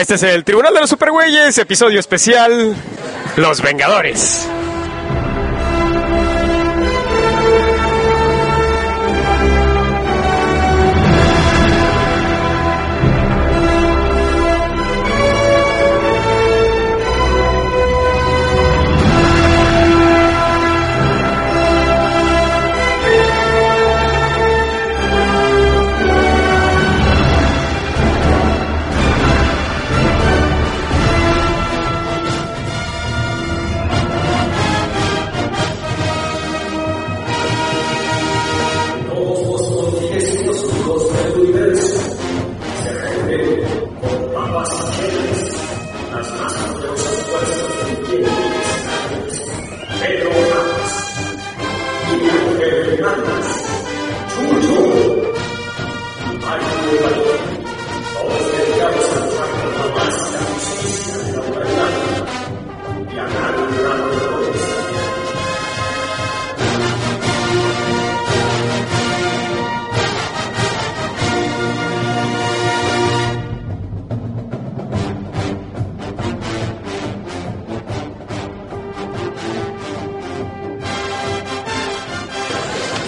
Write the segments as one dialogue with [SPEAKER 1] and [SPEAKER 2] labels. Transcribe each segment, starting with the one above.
[SPEAKER 1] Este es el Tribunal de los Supergüeyes, episodio especial, Los Vengadores.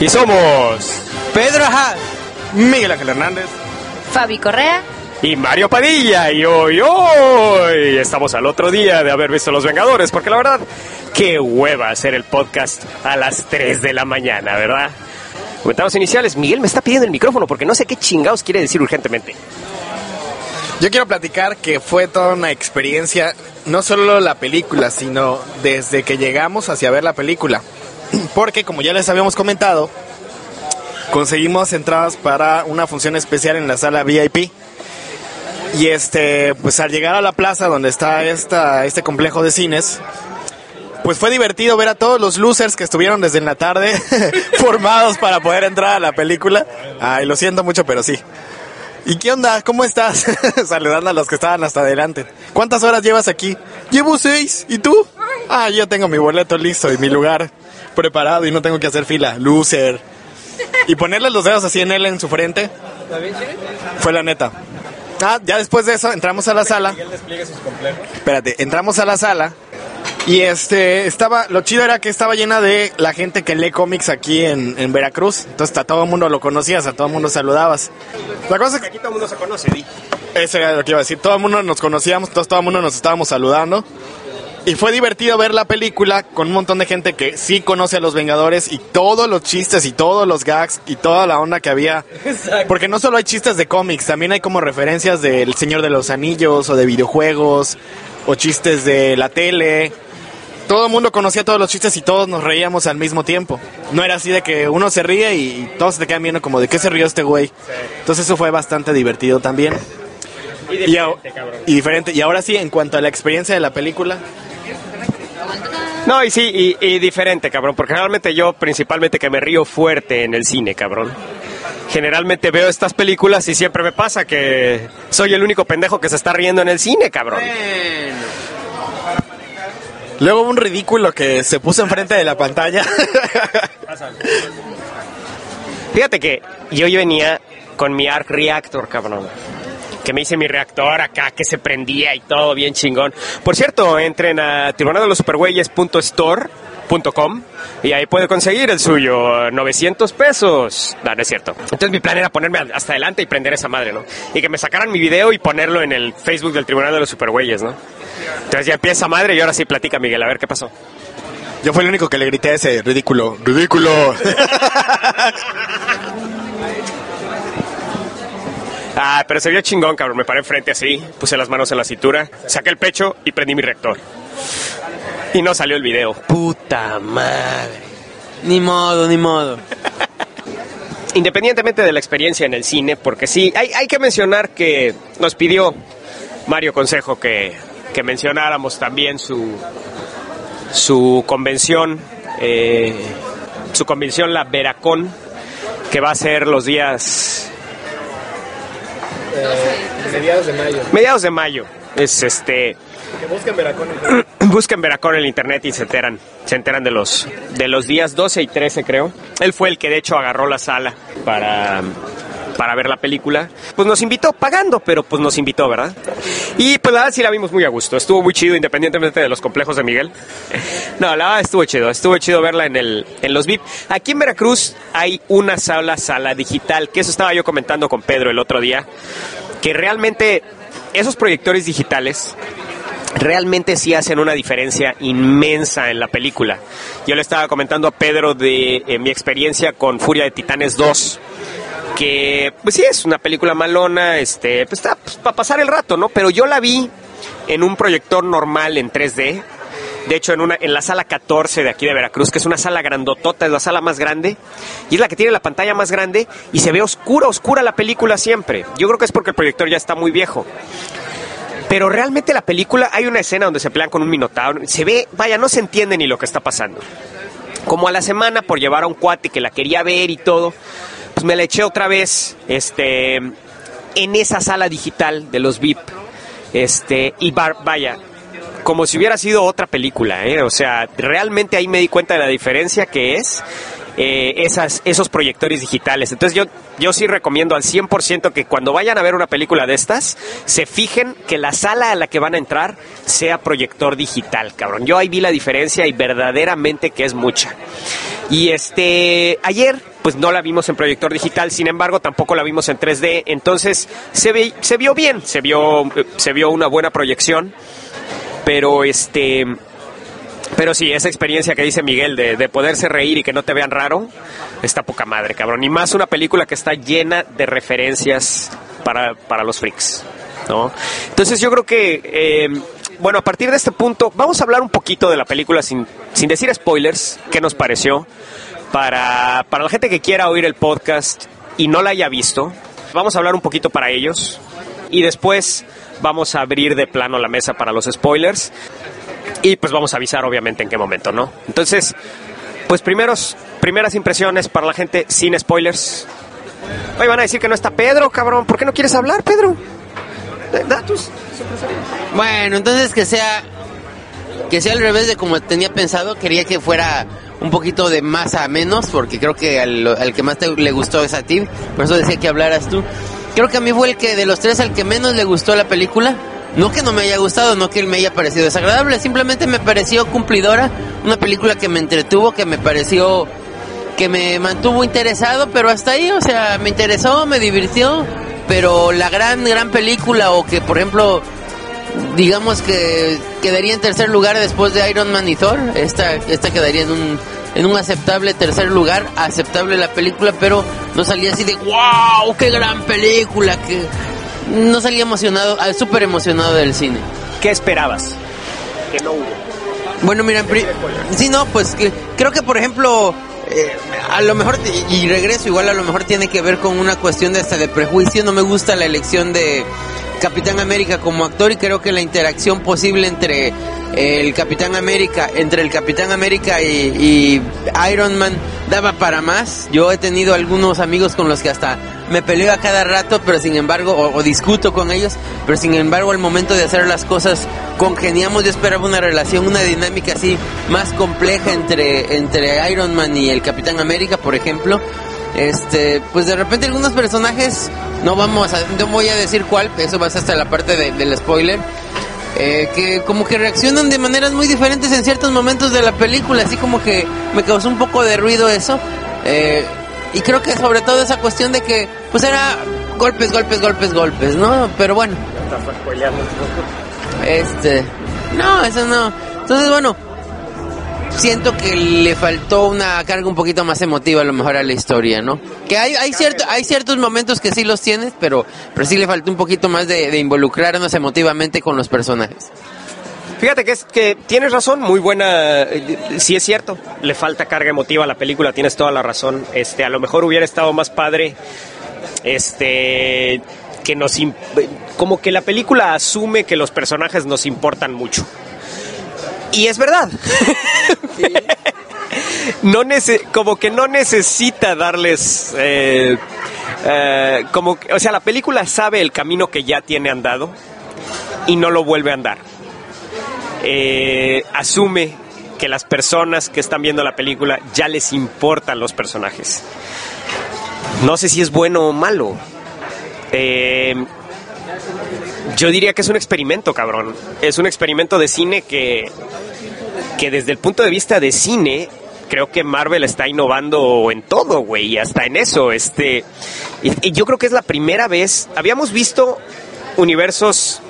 [SPEAKER 1] Y somos
[SPEAKER 2] Pedro Ajá.
[SPEAKER 1] Miguel Ángel Hernández
[SPEAKER 3] Fabi Correa.
[SPEAKER 1] y Mario Padilla. Y hoy, hoy estamos al otro día de haber visto Los Vengadores, porque la verdad, qué hueva hacer el podcast a las 3 de la mañana, ¿verdad? Comentarios iniciales. Miguel me está pidiendo el micrófono porque no sé qué chingados quiere decir urgentemente.
[SPEAKER 2] Yo quiero platicar que fue toda una experiencia, no solo la película, sino desde que llegamos hacia ver la película. Porque como ya les habíamos comentado, conseguimos entradas para una función especial en la sala VIP. Y este, pues al llegar a la plaza donde está esta, este complejo de cines, pues fue divertido ver a todos los losers que estuvieron desde la tarde formados para poder entrar a la película. Ay, lo siento mucho, pero sí. ¿Y qué onda? ¿Cómo estás? Saludando a los que estaban hasta adelante. ¿Cuántas horas llevas aquí? Llevo seis. ¿Y tú? Ah, yo tengo mi boleto listo y mi lugar preparado y no tengo que hacer fila. Loser. Y ponerle los dedos así en él en su frente. Fue la neta. Ah, ya después de eso entramos a la sala. Espérate, entramos a la sala. Y este, estaba, lo chido era que estaba llena de la gente que lee cómics aquí en, en Veracruz. Entonces a todo el mundo lo conocías, a todo el mundo saludabas. La cosa es que
[SPEAKER 1] Aquí todo el mundo se conoce,
[SPEAKER 2] eso era lo que iba a decir. Todo el mundo nos conocíamos, entonces todo el mundo nos estábamos saludando. Y fue divertido ver la película con un montón de gente que sí conoce a los Vengadores y todos los chistes y todos los gags y toda la onda que había. Porque no solo hay chistes de cómics, también hay como referencias del Señor de los Anillos o de videojuegos o chistes de la tele. Todo el mundo conocía todos los chistes y todos nos reíamos al mismo tiempo. No era así de que uno se ríe y todos se te quedan viendo como de qué se rió este güey. Entonces eso fue bastante divertido también. Y, a- y diferente. Y ahora sí, en cuanto a la experiencia de la película,
[SPEAKER 1] No, y sí, y, y diferente, cabrón, porque generalmente yo principalmente que me río fuerte en el cine, cabrón. Generalmente veo estas películas y siempre me pasa que soy el único pendejo que se está riendo en el cine, cabrón.
[SPEAKER 2] luego un ridículo que se puso enfrente de la pantalla.
[SPEAKER 1] Fíjate que yo venía con mi Arc Reactor, cabrón. Que me hice mi reactor acá, que se prendía y todo bien chingón. Por cierto, entren a tribunaldelosupergüeyes.store.com y ahí puede conseguir el suyo, 900 pesos. No, no es cierto. Entonces mi plan era ponerme hasta adelante y prender esa madre, ¿no? Y que me sacaran mi video y ponerlo en el Facebook del Tribunal de los Supergüeyes, ¿no? Entonces ya empieza madre y ahora sí platica Miguel, a ver qué pasó.
[SPEAKER 2] Yo fui el único que le grité a ese ridículo. ¡Ridículo!
[SPEAKER 1] Ah, pero se vio chingón, cabrón. Me paré enfrente así, puse las manos en la cintura, saqué el pecho y prendí mi reactor. Y no salió el video. Puta madre.
[SPEAKER 4] Ni modo, ni modo.
[SPEAKER 1] Independientemente de la experiencia en el cine, porque sí, hay, hay que mencionar que nos pidió Mario Consejo que, que mencionáramos también su, su convención, eh, su convención, la Veracón, que va a ser los días
[SPEAKER 2] Mediados de mayo.
[SPEAKER 1] mediados de mayo. Es este.
[SPEAKER 2] Que busquen Veracruz.
[SPEAKER 1] Busquen Veracruz en el internet y se enteran, se enteran de los de los días 12 y 13 creo. Él fue el que de hecho agarró la sala para para ver la película, pues nos invitó pagando, pero pues nos invitó, ¿verdad? Y pues la verdad sí la vimos muy a gusto, estuvo muy chido independientemente de los complejos de Miguel. No, la verdad estuvo chido, estuvo chido verla en, el, en los VIP. Aquí en Veracruz hay una sala, sala digital, que eso estaba yo comentando con Pedro el otro día, que realmente esos proyectores digitales realmente sí hacen una diferencia inmensa en la película. Yo le estaba comentando a Pedro de eh, mi experiencia con Furia de Titanes 2 que pues sí es una película malona, este, pues está pues, para pasar el rato, ¿no? Pero yo la vi en un proyector normal en 3D. De hecho, en, una, en la sala 14 de aquí de Veracruz, que es una sala grandotota, es la sala más grande, y es la que tiene la pantalla más grande, y se ve oscura, oscura la película siempre. Yo creo que es porque el proyector ya está muy viejo. Pero realmente la película, hay una escena donde se pelean con un minotauro, se ve, vaya, no se entiende ni lo que está pasando. Como a la semana, por llevar a un cuate que la quería ver y todo, pues me la eché otra vez este, en esa sala digital de los VIP. Este, y vaya, como si hubiera sido otra película, ¿eh? o sea, realmente ahí me di cuenta de la diferencia que es eh, esas, esos proyectores digitales. Entonces yo, yo sí recomiendo al 100% que cuando vayan a ver una película de estas, se fijen que la sala a la que van a entrar sea proyector digital, cabrón. Yo ahí vi la diferencia y verdaderamente que es mucha. Y este, ayer pues no la vimos en proyector digital, sin embargo tampoco la vimos en 3D, entonces se, ve, se vio bien, se vio, se vio una buena proyección, pero este... Pero sí, esa experiencia que dice Miguel de, de, poderse reír y que no te vean raro, está poca madre, cabrón. Y más una película que está llena de referencias para, para los freaks, ¿no? Entonces yo creo que, eh, bueno, a partir de este punto, vamos a hablar un poquito de la película sin, sin decir spoilers, qué nos pareció para, para la gente que quiera oír el podcast y no la haya visto, vamos a hablar un poquito para ellos y después vamos a abrir de plano la mesa para los spoilers y pues vamos a avisar obviamente en qué momento, ¿no? Entonces, pues primeros, primeras impresiones para la gente sin spoilers. Hoy van a decir que no está Pedro, cabrón. ¿Por qué no quieres hablar, Pedro? Datos.
[SPEAKER 4] Bueno, entonces que sea que sea al revés de como tenía pensado. Quería que fuera un poquito de más a menos, porque creo que al, que más te, le gustó es a ti, por eso decía que hablaras tú. Creo que a mí fue el que de los tres al que menos le gustó la película. No que no me haya gustado, no que me haya parecido desagradable, simplemente me pareció cumplidora, una película que me entretuvo, que me pareció que me mantuvo interesado, pero hasta ahí, o sea, me interesó, me divirtió, pero la gran gran película o que por ejemplo digamos que quedaría en tercer lugar después de Iron Man y Thor. Esta, esta quedaría en un, en un aceptable tercer lugar, aceptable la película, pero no salía así de wow, qué gran película, que no salía emocionado, ah, súper emocionado del cine.
[SPEAKER 1] ¿Qué esperabas? Que no hubo.
[SPEAKER 4] Bueno, mira, sí, no, pues que, creo que por ejemplo, eh, a lo mejor, y regreso, igual a lo mejor tiene que ver con una cuestión de hasta de prejuicio, no me gusta la elección de Capitán América como actor y creo que la interacción posible entre el Capitán América, entre el Capitán América y, Iron Man daba para más. Yo he tenido algunos amigos con los que hasta me peleo a cada rato, pero sin embargo, o, discuto con ellos, pero sin embargo al momento de hacer las cosas congeniamos. Yo esperaba una relación, una dinámica así más compleja entre, entre Iron Man y el Capitán América, por ejemplo este, pues de repente algunos personajes, no vamos a, no voy a decir cuál, eso va hasta la parte del spoiler, eh, que como que reaccionan de maneras muy diferentes en ciertos momentos de la película, así como que me causó un poco de ruido eso. Eh, y creo que sobre todo esa cuestión de que, pues era golpes, golpes, golpes, golpes, ¿no? Pero bueno. Este, no, eso no. Entonces, bueno, siento que le faltó una carga un poquito más emotiva a lo mejor a la historia, ¿no? Que hay, hay, cierto, hay ciertos momentos que sí los tienes, pero, pero sí le faltó un poquito más de, involucrarnos emotivamente con los personajes.
[SPEAKER 1] Fíjate que es que tienes razón, muy buena, eh, sí es cierto, le falta carga emotiva a la película, tienes toda la razón. Este, a lo mejor hubiera estado más padre este que nos como que la película asume que los personajes nos importan mucho. Y es verdad. no como que no necesita darles... Eh, eh, como, o sea, la película sabe el camino que ya tiene andado y no lo vuelve a andar. Eh, asume que las personas que están viendo la película ya les importan los personajes. no sé si es bueno o malo. Eh, yo diría que es un experimento, cabrón. Es un experimento de cine que, que desde el punto de vista de cine, creo que Marvel está innovando en todo, güey, hasta en eso. Este, y, y yo creo que es la primera vez. Habíamos visto universos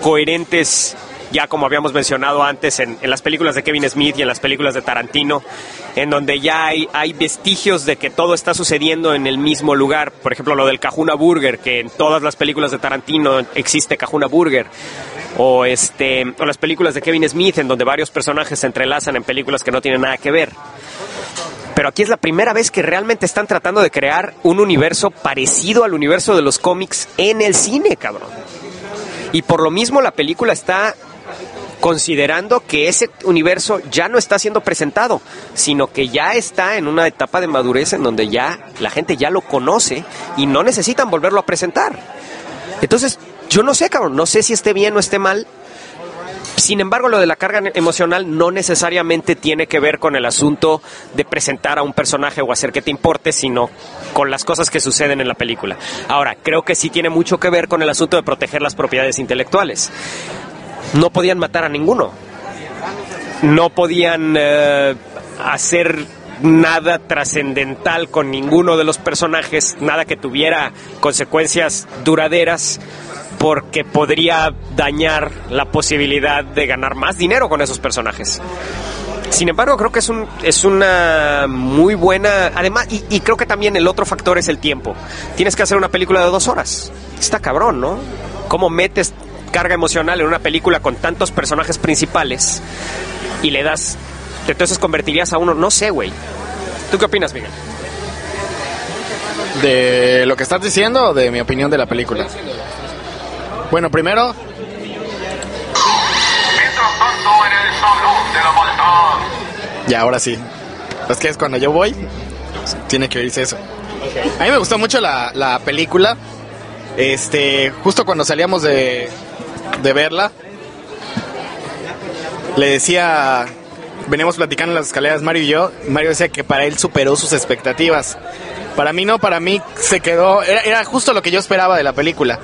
[SPEAKER 1] coherentes ya como habíamos mencionado antes en, en, las películas de Kevin Smith y en las películas de Tarantino, en donde ya hay, vestigios de que todo está sucediendo en el mismo lugar. Por ejemplo, lo del Cajuna Burger, que en todas las películas de Tarantino existe Cajuna Burger. O, este, o las películas de Kevin Smith, en donde varios personajes se entrelazan en películas que no tienen nada que ver. Pero aquí es la primera vez que realmente están tratando de crear un universo parecido al universo de los cómics en el cine, cabrón. Y por lo mismo la película está considerando que ese universo ya no está siendo presentado, sino que ya está en una etapa de madurez en donde ya la gente ya lo conoce y no necesitan volverlo a presentar. Entonces, yo no sé, cabrón, no sé si esté bien o esté mal. Sin embargo, lo de la carga emocional no necesariamente tiene que ver con el asunto de presentar a un personaje o hacer que te importe, sino con las cosas que suceden en la película. Ahora, creo que sí tiene mucho que ver con el asunto de proteger las propiedades intelectuales no podían matar a ninguno. No podían eh, hacer nada trascendental con ninguno de los personajes, nada que tuviera consecuencias duraderas, porque podría dañar la posibilidad de ganar más dinero con esos personajes. Sin embargo, creo que es, un, es una muy buena... Además, y, y creo que también el otro factor es el tiempo. Tienes que hacer una película de dos horas. Está cabrón, ¿no? ¿Cómo metes carga emocional en una película con tantos personajes principales y le das, entonces convertirías a uno, no sé, güey. ¿Tú qué opinas, Miguel?
[SPEAKER 2] ¿De lo que estás diciendo o de mi opinión de la película? Bueno, primero... Ya, ahora sí. Es que es cuando yo voy, tiene que oírse eso. A mí me gustó mucho la, la película. Este, justo cuando salíamos de, de verla, le decía, veníamos platicando en las escaleras Mario y yo, Mario decía que para él superó sus expectativas. Para mí no, para mí se quedó, era, justo lo que yo esperaba de la película.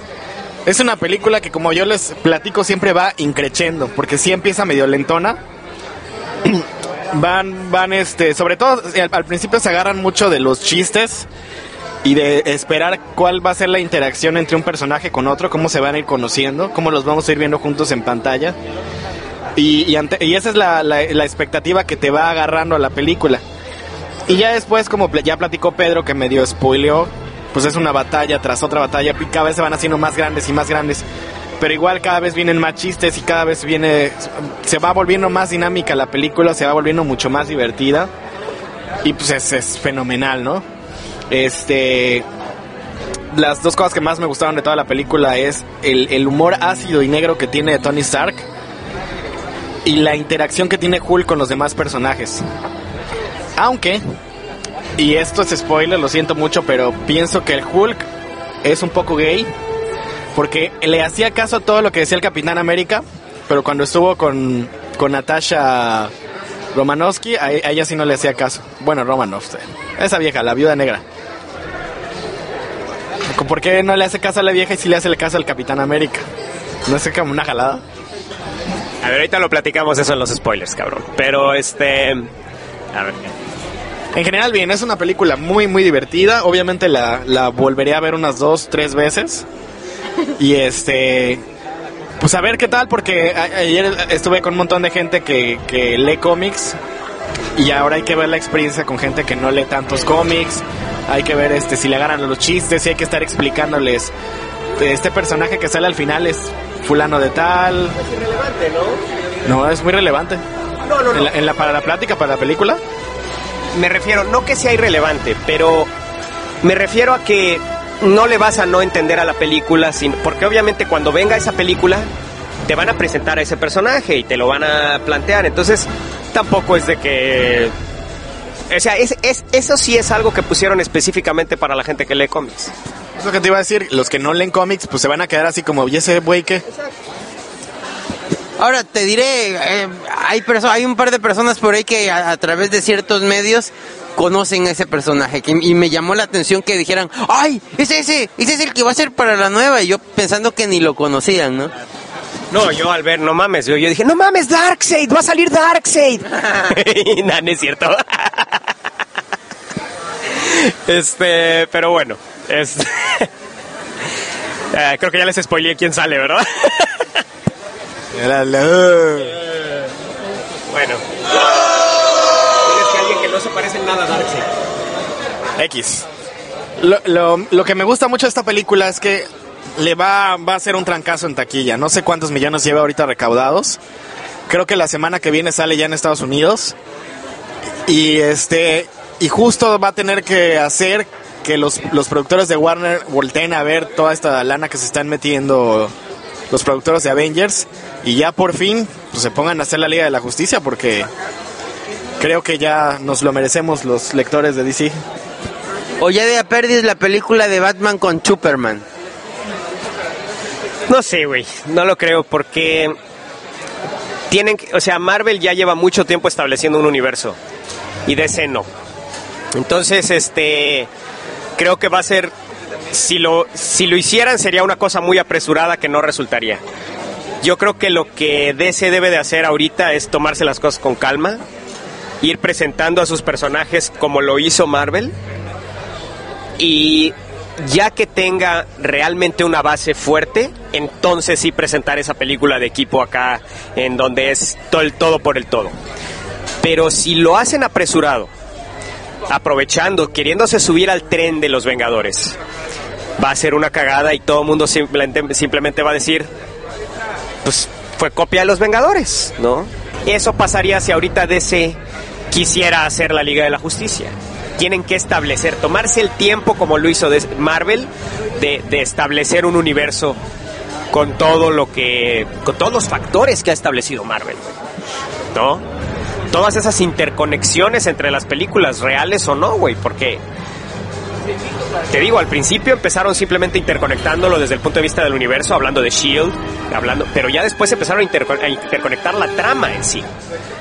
[SPEAKER 2] Es una película que como yo les platico siempre va increchendo, porque sí empieza medio lentona. van, van, este, sobre todo al, al principio se agarran mucho de los chistes y de esperar cuál va a ser la interacción entre un personaje con otro, cómo se van a ir conociendo, cómo los vamos a ir viendo juntos en pantalla. Y, esa es la, expectativa que te va agarrando a la película. Y ya después, como ya platicó Pedro, que medio spoileó, pues es una batalla tras otra batalla, y cada vez se van haciendo más grandes y más grandes. Pero igual cada vez vienen más chistes y cada vez viene, se va volviendo más dinámica la película, se va volviendo mucho más divertida. Y pues es, es fenomenal, ¿no? Este. Las dos cosas que más me gustaron de toda la película es el, el, humor ácido y negro que tiene Tony Stark y la interacción que tiene Hulk con los demás personajes. Aunque, y esto es spoiler, lo siento mucho, pero pienso que el Hulk es un poco gay porque le hacía caso a todo lo que decía el Capitán América, pero cuando estuvo con, con Natasha Romanovsky, a, a ella sí no le hacía caso. Bueno, Romanovsky, esa vieja, la viuda negra. ¿Por qué no le hace caso a la vieja y si le hace el caso al Capitán América? ¿No es como una jalada?
[SPEAKER 1] A ver, ahorita lo platicamos eso en los spoilers, cabrón. Pero este. A ver.
[SPEAKER 2] En general, bien, es una película muy, muy divertida. Obviamente la, la volveré a ver unas dos, tres veces. Y este. Pues a ver qué tal, porque ayer estuve con un montón de gente que, que lee cómics. Y ahora hay que ver la experiencia con gente que no lee tantos cómics hay que ver este si le agarran los chistes, y hay que estar explicándoles este personaje que sale al final es fulano de tal.
[SPEAKER 1] Es irrelevante, ¿no?
[SPEAKER 2] No, es muy relevante.
[SPEAKER 1] No, no, no.
[SPEAKER 2] ¿En la, en la, para la plática, para la película?
[SPEAKER 1] Me refiero, no que sea irrelevante, pero me refiero a que no le vas a no entender a la película, sin, porque obviamente cuando venga esa película te van a presentar a ese personaje y te lo van a plantear, entonces tampoco es de que o sea, es, es, eso sí es algo que pusieron específicamente para la gente que lee cómics.
[SPEAKER 2] Eso que te iba a decir, los que no leen cómics, pues se van a quedar así como, ¿y ese güey qué?
[SPEAKER 4] Ahora te diré, eh, hay, hay un par de personas por ahí que a, a través de ciertos medios conocen a ese personaje. Que, y me llamó la atención que dijeran, ¡ay! Ese, ese, ese es el que va a ser para la nueva. Y yo pensando que ni lo conocían, ¿no?
[SPEAKER 1] No, yo al ver, no mames, yo, yo dije, no mames, Darkseid, va a salir Darkseid. y nada, no es cierto. este, pero bueno, es... Eh, creo que ya les spoileé quién sale, ¿verdad? Bueno. Es que alguien que no se parece en nada a Darkseid.
[SPEAKER 2] X. Lo, lo- lo que me gusta mucho de esta película es que le va, va a ser un trancazo en taquilla. No sé cuántos millones lleva ahorita recaudados. Creo que la semana que viene sale ya en Estados Unidos. Y este y justo va a tener que hacer que los, los productores de Warner volteen a ver toda esta lana que se están metiendo los productores de Avengers y ya por fin pues, se pongan a hacer la Liga de la Justicia porque creo que ya nos lo merecemos los lectores de DC.
[SPEAKER 4] O ya de a perdis la película de Batman con Superman.
[SPEAKER 1] No sé, güey, no lo creo porque tienen, o sea, Marvel ya lleva mucho tiempo estableciendo un universo y DC no. Entonces, este, creo que va a ser, si lo, si lo hicieran sería una cosa muy apresurada que no resultaría. Yo creo que lo que DC debe de hacer ahorita es tomarse las cosas con calma, ir presentando a sus personajes como lo hizo Marvel y ya que tenga realmente una base fuerte, entonces sí presentar esa película de equipo acá en donde es todo el todo por el todo. Pero si lo hacen apresurado, aprovechando, queriéndose subir al tren de los Vengadores, va a ser una cagada y todo el mundo simplemente, simplemente va a decir, pues fue copia de los Vengadores, ¿no? Eso pasaría si ahorita DC quisiera hacer la Liga de la Justicia. Tienen que establecer, tomarse el tiempo como lo hizo Marvel, de, de establecer un universo con todo lo que, con todos los factores que ha establecido Marvel. ¿no? Todas esas interconexiones entre las películas, reales o no, güey, porque te digo, al principio empezaron simplemente interconectándolo desde el punto de vista del universo, hablando de Shield, hablando, pero ya después empezaron a, interco- interconectar la trama en sí.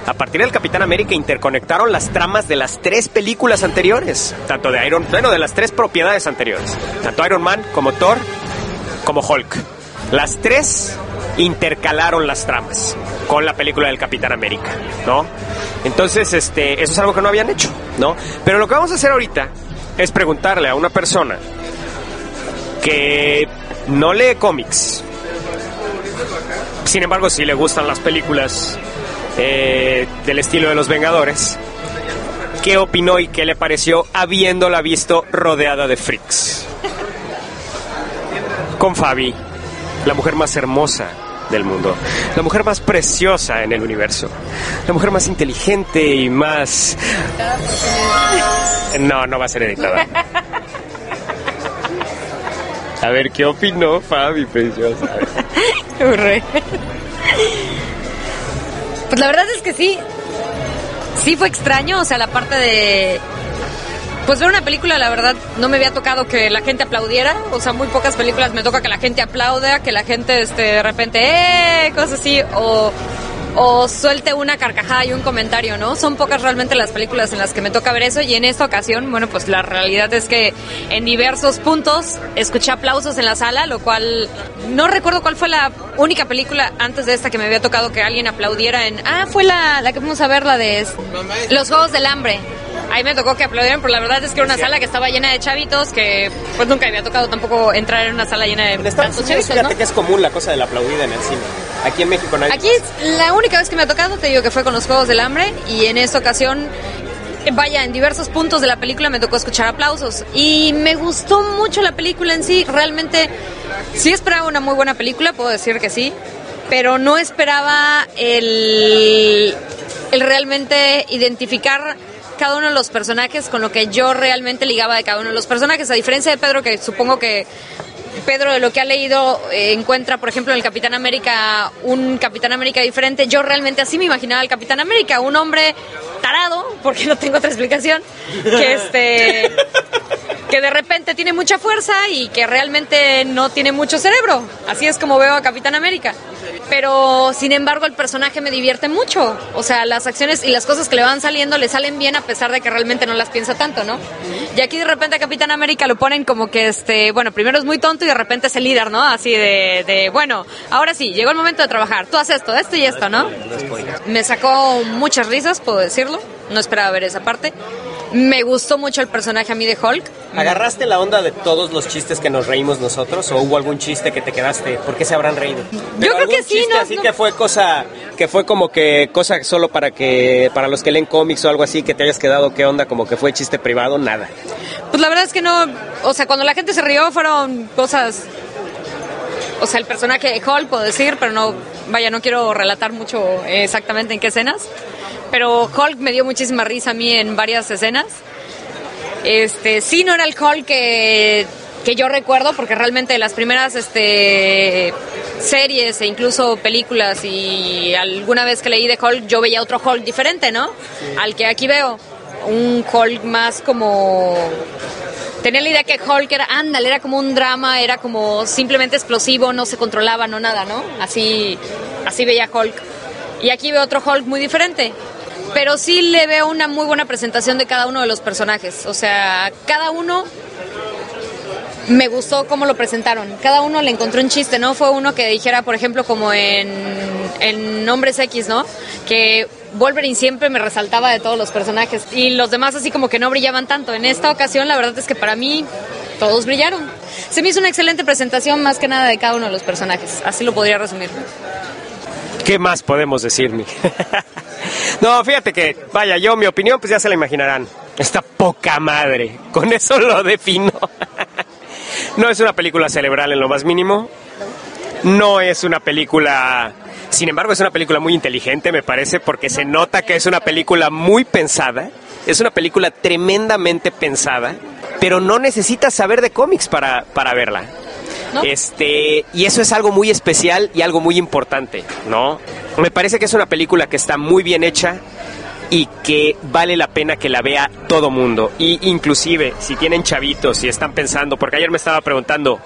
[SPEAKER 1] A partir del Capitán América interconectaron las tramas de las tres películas anteriores, tanto de Iron, bueno, de las tres propiedades anteriores, tanto Iron Man como Thor, como Hulk. Las tres intercalaron las tramas con la película del Capitán América, ¿no? Entonces, este, eso es algo que no habían hecho, ¿no? Pero lo que vamos a hacer ahorita es preguntarle a una persona que no lee cómics, sin embargo sí le gustan las películas eh, del estilo de los Vengadores, qué opinó y qué le pareció habiéndola visto rodeada de freaks. Con Fabi, la mujer más hermosa del mundo, la mujer más preciosa en el universo, la mujer más inteligente y más... No, no va a ser editada. A ver, ¿qué opinó Fabi, preciosa?
[SPEAKER 3] Hurre. Pues la verdad es que sí. Sí fue extraño, o sea, la parte de... Pues ver una película, la verdad, no me había tocado que la gente aplaudiera. O sea, muy pocas películas me toca que la gente aplauda, que la gente este, de repente, ¡eh! Cosas así. O, o suelte una carcajada y un comentario, ¿no? Son pocas realmente las películas en las que me toca ver eso. Y en esta ocasión, bueno, pues la realidad es que en diversos puntos escuché aplausos en la sala, lo cual no recuerdo cuál fue la única película antes de esta que me había tocado que alguien aplaudiera en... Ah, fue la, la que fuimos a ver, la de Los Juegos del Hambre. Ahí me tocó que aplaudieran, pero la verdad es que era una sala que estaba llena de chavitos, que pues nunca había tocado tampoco entrar en una sala llena de tantos
[SPEAKER 1] Unidos,
[SPEAKER 3] chavitos,
[SPEAKER 1] fíjate
[SPEAKER 3] ¿no?
[SPEAKER 1] que es común la cosa de la aplaudida en el cine. Aquí en México no hay.
[SPEAKER 3] Aquí es la única vez que me ha tocado, te digo que fue con los Juegos del Hambre y en esta ocasión, vaya, en diversos puntos de la película me tocó escuchar aplausos y me gustó mucho la película en sí, realmente sí esperaba una muy buena película, puedo decir que sí, pero no esperaba el, el realmente identificar cada uno de los personajes con lo que yo realmente ligaba de cada uno de los personajes, a diferencia de Pedro que supongo que Pedro, de lo que ha leído, eh, encuentra, por ejemplo, en el Capitán América un Capitán América diferente. Yo realmente así me imaginaba al Capitán América, un hombre tarado, porque no tengo otra explicación, que este que de repente tiene mucha fuerza y que realmente no tiene mucho cerebro. Así es como veo a Capitán América. Pero, sin embargo, el personaje me divierte mucho. O sea, las acciones y las cosas que le van saliendo le salen bien a pesar de que realmente no las piensa tanto, ¿no? Y aquí de repente a Capitán América lo ponen como que, este, bueno, primero es muy tonto y de repente es el líder, ¿no? Así de, de bueno, ahora sí, llegó el momento de trabajar. Tú haces esto, esto y esto, ¿no? Me sacó muchas risas, puedo decirlo. No esperaba ver esa parte. Me gustó mucho el personaje a mí de Hulk.
[SPEAKER 1] ¿Agarraste la onda de todos los chistes que nos reímos nosotros o hubo algún chiste que te quedaste? ¿Por qué se habrán reído?
[SPEAKER 3] Yo creo que sí,
[SPEAKER 1] chiste
[SPEAKER 3] no-
[SPEAKER 1] así
[SPEAKER 3] no-
[SPEAKER 1] que fue cosa que fue como que cosa solo para que para los que leen cómics o algo así que te hayas quedado qué onda como que fue chiste privado, nada.
[SPEAKER 3] Pues la verdad es que no, o sea, cuando la gente se rió fueron cosas, o sea, el personaje de Hulk, puedo decir, pero no, vaya, no quiero relatar mucho exactamente en qué escenas, pero Hulk me dio muchísima risa a mí en varias escenas. Este, sí, no era el Hulk que, que yo recuerdo, porque realmente las primeras este, series e incluso películas y alguna vez que leí de Hulk, yo veía otro Hulk diferente, ¿no? Al que aquí veo. Un Hulk más como Tenía la idea que Hulk era, ándale, era como un drama, era como simplemente explosivo, no se controlaba, no nada, ¿no? Así, así veía Hulk. Y aquí veo otro Hulk muy diferente. Pero sí le veo una muy buena presentación de cada uno de los personajes. O sea, cada uno me gustó cómo lo presentaron. Cada uno le encontró un chiste, ¿no? Fue uno que dijera, por ejemplo, como en, en Hombres X, ¿no? Que Wolverine siempre me resaltaba de todos los personajes y los demás así como que no brillaban tanto. En esta ocasión la verdad es que para mí todos brillaron. Se me hizo una excelente presentación más que nada de cada uno de los personajes. Así lo podría resumir.
[SPEAKER 1] ¿Qué más podemos decir, mi? no, fíjate que, vaya, yo mi opinión, pues ya se la imaginarán. Está poca madre. Con eso lo defino. no es una película cerebral en lo más mínimo. No es una película. Sin embargo, es una película muy inteligente, me parece, porque se nota que es una película muy pensada. Es una película tremendamente pensada, pero no necesitas saber de cómics para, para verla. Este, y eso es algo muy especial y algo muy importante, ¿no? Me parece que es una película que está muy bien hecha y que vale la pena que la vea todo mundo. Y inclusive, si tienen chavitos y están pensando, porque ayer me estaba preguntando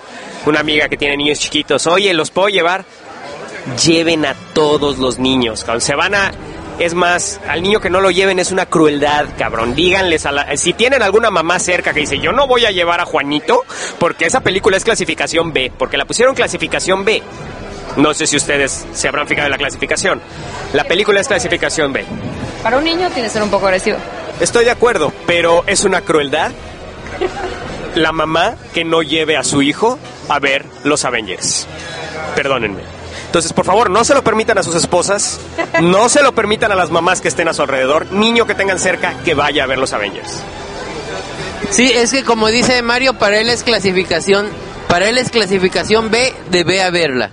[SPEAKER 1] una amiga que tiene niños chiquitos, oye, ¿los puedo llevar? Lleven a todos los niños, cabrón. Se van a... Es más, al niño que no lo lleven es una crueldad, cabrón. Díganles a la... Si tienen alguna mamá cerca que dice, yo no voy a llevar a Juanito, porque esa película es clasificación B, porque la pusieron clasificación B. No sé si ustedes se habrán fijado en la clasificación. La película es clasificación B.
[SPEAKER 3] Para un niño tiene que ser un poco agresivo.
[SPEAKER 1] Estoy de acuerdo, pero es una crueldad la mamá que no lleve a su hijo a ver los Avengers. Perdónenme. Entonces, por favor, no se lo permitan a sus esposas, no se lo permitan a las mamás que estén a su alrededor, niño que tengan cerca que vaya a ver los Avengers.
[SPEAKER 4] Sí, es que como dice Mario, para él es clasificación, para él es clasificación B de B a verla.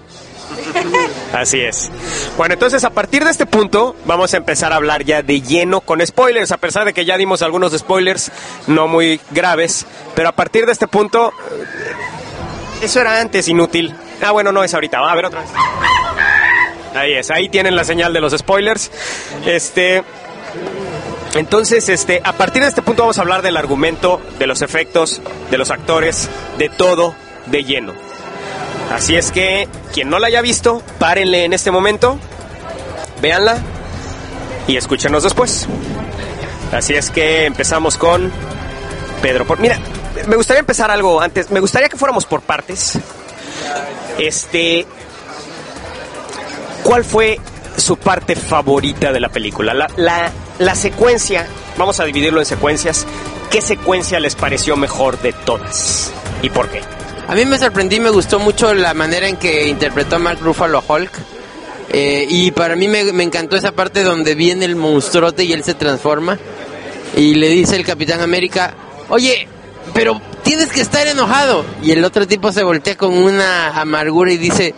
[SPEAKER 1] Así es. Bueno, entonces a partir de este punto vamos a empezar a hablar ya de lleno con spoilers, a pesar de que ya dimos algunos spoilers no muy graves, pero a partir de este punto, eh, eso era antes inútil. Ah, bueno, no es ahorita, va a ver otra vez. Ahí es, ahí tienen la señal de los spoilers. Este, entonces, este, a partir de este punto vamos a hablar del argumento, de los efectos, de los actores, de todo de lleno. Así es que quien no la haya visto, párenle en este momento, véanla y escúchenos después. Así es que empezamos con Pedro. Por, mira, me gustaría empezar algo antes. Me gustaría que fuéramos por partes. Este, ¿cuál fue su parte favorita de la película? La, la, la secuencia, vamos a dividirlo en secuencias. ¿Qué secuencia les pareció mejor de todas? ¿Y por qué?
[SPEAKER 4] A mí me sorprendí, me gustó mucho la manera en que interpretó Mark Ruffalo a Hulk. Eh, y para mí me, me encantó esa parte donde viene el monstruote y él se transforma. Y le dice el Capitán América, oye, pero tienes que estar enojado. Y el otro tipo se voltea con una amargura y dice,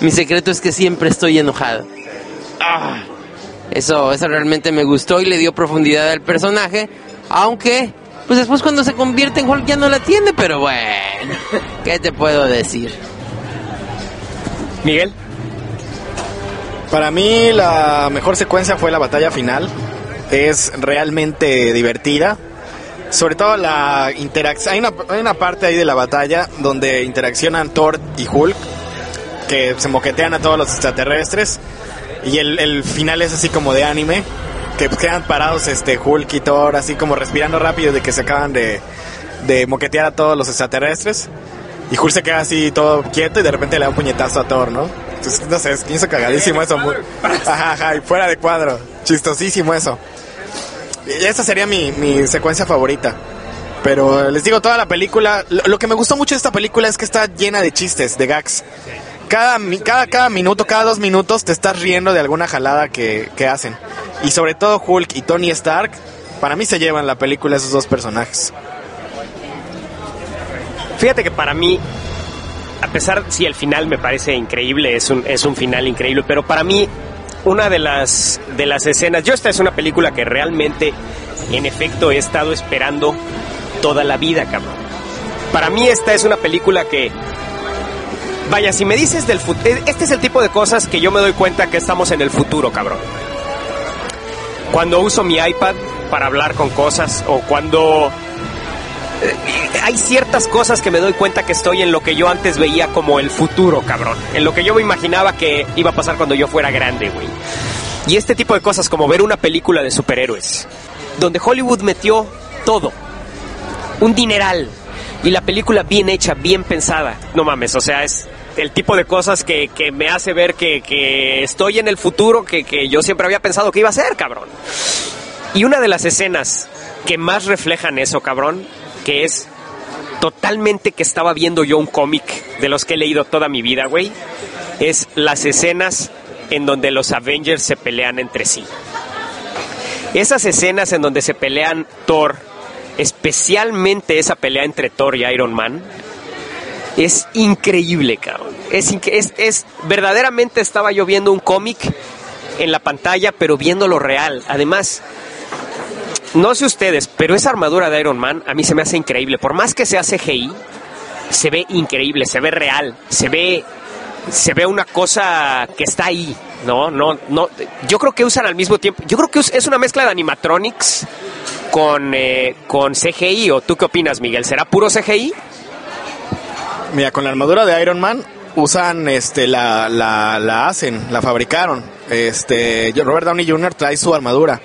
[SPEAKER 4] mi secreto es que siempre estoy enojado. Ah, eso, eso realmente me gustó y le dio profundidad al personaje. Aunque, pues después cuando se convierte en Hulk ya no la tiene, pero bueno, ¿qué te puedo decir?
[SPEAKER 1] Miguel.
[SPEAKER 2] Para mí la mejor secuencia fue la batalla final. Es realmente divertida. Sobre todo la interacción. Hay una, hay una parte ahí de la batalla donde interaccionan Thor y Hulk. que se moquetean a todos los extraterrestres. Y el, el final es así como de anime, que pues, quedan parados este Hulk y Thor, así como respirando rápido de que se acaban de, de moquetear a todos los extraterrestres. Y Hulk se queda así todo quieto y de repente le da un puñetazo a Thor, ¿no? Entonces, no sé, es hizo cagadísimo eso. muy- ajá, ajá, y fuera de cuadro. Chistosísimo eso. Y esa sería mi, mi secuencia favorita. Pero les digo, toda la película, lo, que me gustó mucho de esta película es que está llena de chistes, de gags. Cada, cada, cada minuto, cada dos minutos te estás riendo de alguna jalada que, que hacen. Y sobre todo Hulk y Tony Stark, para mí se llevan la película esos dos personajes.
[SPEAKER 1] Fíjate que para mí, a pesar si el final me parece increíble, es un, es un final increíble, pero para mí una de las, de las escenas, yo esta es una película que realmente, en efecto, he estado esperando toda la vida, cabrón. Para mí esta es una película que, vaya, si me dices del futuro, este es el tipo de cosas que yo me doy cuenta que estamos en el futuro, cabrón. Cuando uso mi iPad para hablar con cosas o cuando hay ciertas cosas que me doy cuenta que estoy en lo que yo antes veía como el futuro, cabrón. En lo que yo me imaginaba que iba a pasar cuando yo fuera grande, güey. Y este tipo de cosas como ver una película de superhéroes, donde Hollywood metió todo, un dineral, y la película bien hecha, bien pensada. No mames, o sea, es el tipo de cosas que, que me hace ver que, que estoy en el futuro que, que yo siempre había pensado que iba a ser, cabrón. Y una de las escenas que más reflejan eso, cabrón, que es totalmente que estaba viendo yo un cómic de los que he leído toda mi vida, güey, es las escenas en donde los Avengers se pelean entre sí. Esas escenas en donde se pelean Thor, especialmente esa pelea entre Thor y Iron Man, es increíble, cabrón. Es, es, es verdaderamente estaba yo viendo un cómic en la pantalla, pero viéndolo real. Además, no sé ustedes, pero esa armadura de Iron Man a mí se me hace increíble. Por más que sea CGI, se ve increíble, se ve real, se ve se ve una cosa que está ahí, no, no, no. Yo creo que usan al mismo tiempo. Yo creo que es- una mezcla de animatronics con eh, con CGI. ¿O tú qué opinas, Miguel? ¿Será puro CGI?
[SPEAKER 2] Mira, con la armadura de Iron Man usan, este, la, la, la hacen, la fabricaron. Este, Robert Downey Jr. trae su armadura.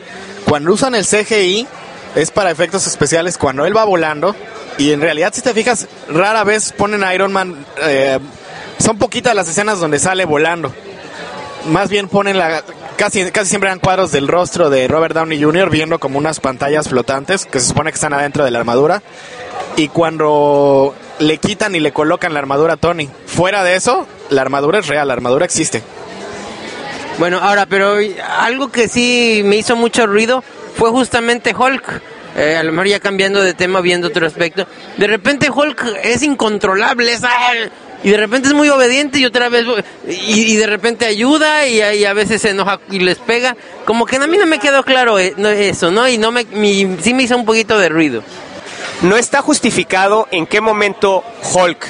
[SPEAKER 2] Cuando usan el CGI es para efectos especiales cuando él va volando y en realidad si te fijas rara vez ponen a Iron Man. eh, son poquitas las escenas donde sale volando. Más bien ponen la casi siempre dan cuadros del rostro de Robert Downey Jr. viendo como unas pantallas flotantes que se supone que están adentro de la armadura. Y cuando le quitan y le colocan la armadura a Tony, fuera de eso, la armadura es real, la armadura existe.
[SPEAKER 4] Bueno, ahora, pero algo que sí me hizo mucho ruido fue justamente Hulk. Eh, a lo mejor ya cambiando de tema, viendo otro aspecto. De repente Hulk es incontrolable, es, y de repente es muy obediente y otra vez, y, de repente ayuda y, y a veces se enoja y les pega. Como que a mí no me quedó claro eh, eso, ¿no? Y no me, mi- sí me hizo un poquito de ruido.
[SPEAKER 1] No está justificado en qué momento Hulk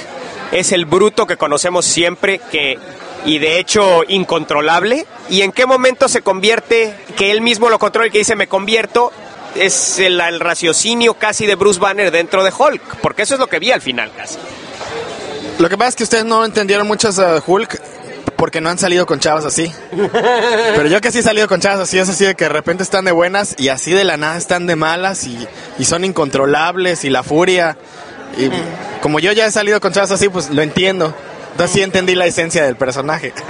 [SPEAKER 1] es el bruto que conocemos siempre que y de hecho incontrolable y en qué momento se convierte que él mismo lo controla y que dice me convierto es el, el raciocinio casi de Bruce Banner dentro de Hulk porque eso es lo que vi al final casi
[SPEAKER 2] Lo que pasa es que ustedes no entendieron muchas a Hulk porque no han salido con chavas así. Pero yo que sí he salido con chavas así, es así de que de repente están de buenas y así de la nada están de malas y, y son incontrolables y la furia. Y como yo ya he salido con chavas así, pues lo entiendo. Entonces sí entendí la esencia del personaje.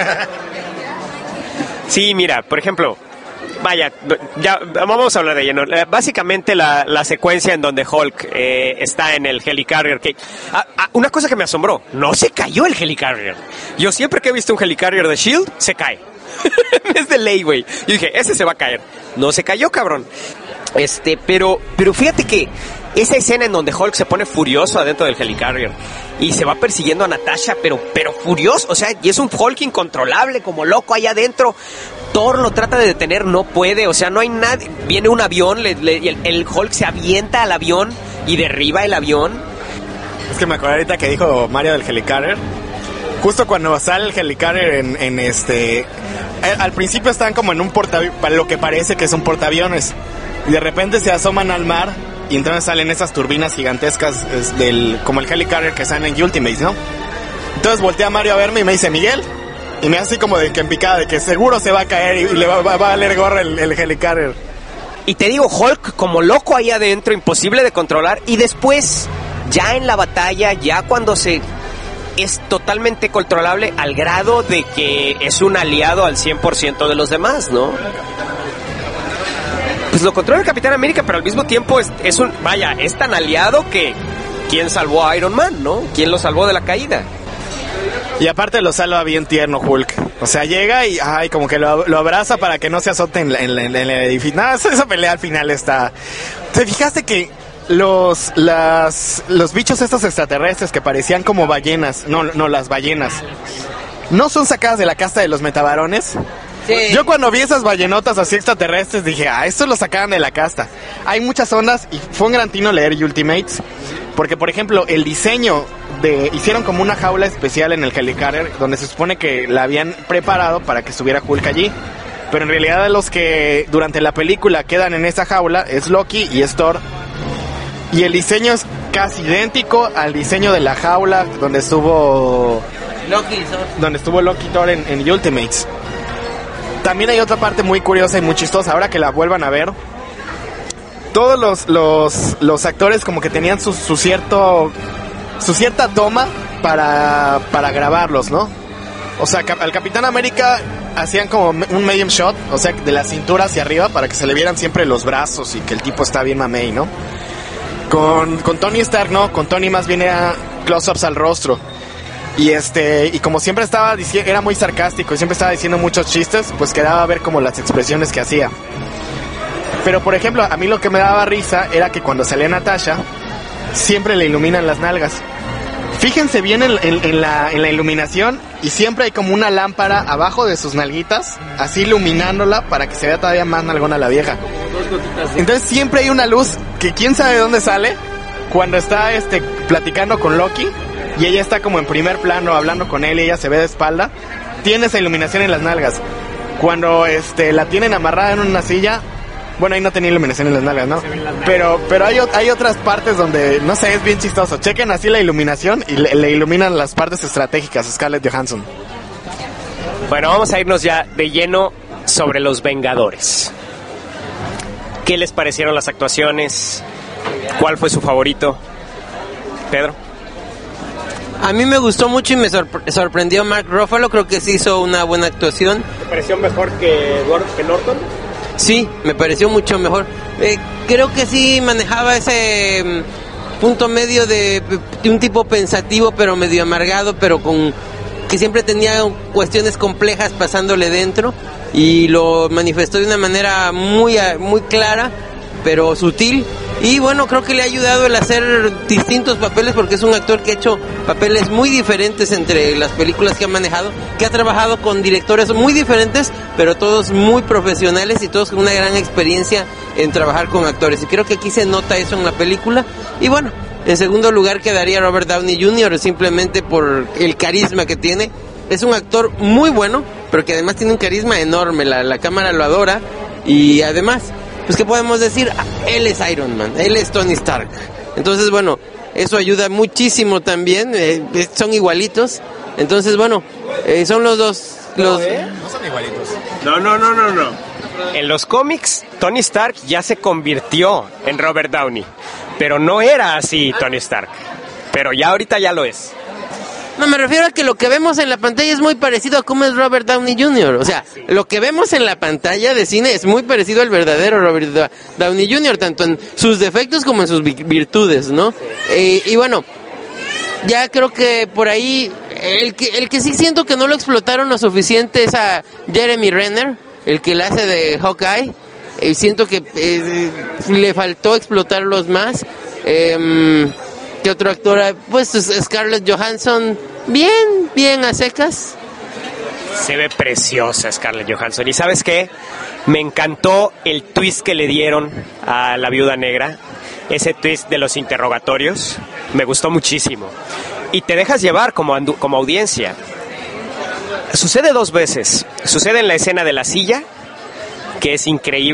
[SPEAKER 1] Sí, mira, por ejemplo, vaya, ya vamos a hablar de lleno. Básicamente la, la secuencia en donde Hulk eh, está en el helicarrier. Que, ah, ah, una cosa que me asombró, no se cayó el helicarrier. Yo siempre que he visto un helicarrier de Shield, se cae. es de ley, güey. Yo dije, ese se va a caer. No se cayó, cabrón. Este, pero, pero fíjate que esa escena en donde Hulk se pone furioso adentro del helicarrier y se va persiguiendo a Natasha, pero, pero furioso, o sea, y es un Hulk incontrolable, como loco allá adentro. Thor lo trata de detener, no puede, o sea, no hay nadie. Viene un avión, el, Hulk se avienta al avión y derriba el avión.
[SPEAKER 2] Es que me acordé ahorita que dijo Mario del Helicarrier. Justo cuando sale el Helicarrier en, este... eh, Al principio están como en un portaaviones, lo que parece que es un portaaviones. Y de repente se asoman al mar y entonces salen esas turbinas gigantescas es del, como el Helicarrier que salen en Ultimates, ¿no? Entonces voltea Mario a verme y me dice, Miguel. Y me hace así como de que en picada, de que seguro se va a caer y, le va a valer gorra el, el helicarrier.
[SPEAKER 1] Y te digo, Hulk como loco ahí adentro, imposible de controlar. Y después, ya en la batalla, ya cuando se es totalmente controlable al grado de que es un aliado al 100% de los demás, ¿no? Pues lo controla el Capitán América, pero al mismo tiempo es, es un, vaya, es tan aliado que ¿quién salvó a Iron Man, no? ¿Quién lo salvó de la caída?
[SPEAKER 2] Y aparte lo salva bien tierno Hulk. O sea, llega y ay, como que lo, lo abraza para que no se azote en, en en el edificio. Nada, esa, pelea al final está... ¿Te fijaste que los, las, los bichos estos extraterrestres que parecían como ballenas, no, no, las ballenas, no son sacadas de la casta de los metabarones?
[SPEAKER 4] Sí.
[SPEAKER 2] Yo cuando vi esas ballenotas así extraterrestres dije, ah, esto lo sacaban de la casta. Hay muchas ondas y fue un gran tino leer Ultimates. Porque, por ejemplo, el diseño de... Hicieron como una jaula especial en el Helicarrier donde se supone que la habían preparado para que estuviera Hulk allí. Pero en realidad los que durante la película quedan en esa jaula es Loki y es Thor. Y el diseño es casi idéntico al diseño de la jaula donde estuvo
[SPEAKER 4] Loki, so-
[SPEAKER 2] donde estuvo Loki Thor en, en Ultimates. También hay otra parte muy curiosa y muy chistosa, ahora que la vuelvan a ver. Todos los, los, los actores como que tenían su, su cierto su cierta toma para, para grabarlos, ¿no? O sea, al Capitán América hacían como un medium shot, o sea, de la cintura hacia arriba para que se le vieran siempre los brazos y que el tipo está bien mamey, ¿no? Con, con Tony Stark, no, con Tony más bien era close-ups al rostro. Y este, y como siempre estaba diciendo, era muy sarcástico y siempre estaba diciendo muchos chistes, pues quedaba a ver como las expresiones que hacía. Pero por ejemplo, a mí lo que me daba risa era que cuando salía Natasha, siempre le iluminan las nalgas. Fíjense bien en, en- la, en la iluminación y siempre hay como una lámpara abajo de sus nalguitas, así iluminándola para que se vea todavía más nalgona la vieja. Entonces siempre hay una luz que quién sabe de dónde sale cuando está este platicando con Loki y ella está como en primer plano hablando con él y ella se ve de espalda. Tiene esa iluminación en las nalgas. Cuando este la tienen amarrada en una silla, bueno, ahí no tenía iluminación en las nalgas, ¿no? Pero pero hay, hay otras partes donde no sé, es bien chistoso. Chequen así la iluminación y le, le iluminan las partes estratégicas a Scarlett Johansson.
[SPEAKER 1] Bueno, vamos a irnos ya de lleno sobre los Vengadores. ¿Qué les parecieron las actuaciones? ¿Cuál fue su favorito? Pedro.
[SPEAKER 4] A mí me gustó mucho y me sorpre- sorprendió Mark Ruffalo, creo que sí hizo una buena actuación.
[SPEAKER 1] ¿Te pareció mejor que, que Norton?
[SPEAKER 4] Sí, me pareció mucho mejor. Eh, creo que sí manejaba ese mm, punto medio de, de un tipo pensativo, pero medio amargado, pero con que siempre tenía cuestiones complejas pasándole dentro y lo manifestó de una manera muy muy clara, pero sutil. Y bueno, creo que le ha ayudado el hacer distintos papeles porque es un actor que ha hecho papeles muy diferentes entre las películas que ha manejado, que ha trabajado con directores muy diferentes, pero todos muy profesionales y todos con una gran experiencia en trabajar con actores. Y creo que aquí se nota eso en la película. Y bueno, en segundo lugar quedaría Robert Downey Jr. simplemente por el carisma que tiene. Es un actor muy bueno, pero que además tiene un carisma enorme. La, la cámara lo adora. Y además, pues ¿qué podemos decir? Él es Iron Man, él es Tony Stark. Entonces, bueno, eso ayuda muchísimo también. eh, eh, son igualitos. Entonces, bueno, eh, son los dos. Los,
[SPEAKER 2] No son igualitos.
[SPEAKER 1] No, no, no, no, no. En los cómics, Tony Stark ya se convirtió en Robert Downey. Pero no era así Tony Stark. Pero ya ahorita ya lo es.
[SPEAKER 4] No, me refiero a que lo que vemos en la pantalla es muy parecido a cómo es Robert Downey Jr. O sea, lo que vemos en la pantalla de cine es muy parecido al verdadero Robert Downey Jr., tanto en sus defectos como en sus vi- virtudes, ¿no? Eh, y bueno, ya creo que por ahí, el que, el que sí siento que no lo explotaron lo suficiente es a Jeremy Renner, el que la hace de Hawkeye. Eh, siento que eh, le faltó explotarlos más. Em, ¿Qué otro actor? hay? Pues es- Scarlett Johansson, bien, bien a secas.
[SPEAKER 1] Se ve preciosa Scarlett Johansson. ¿Y sabes qué? Me encantó el twist que le dieron a la viuda negra. Ese twist de los interrogatorios. Me gustó muchísimo. Y te dejas llevar como, como audiencia. Sucede dos veces. Sucede en la escena de la silla, que es increíble.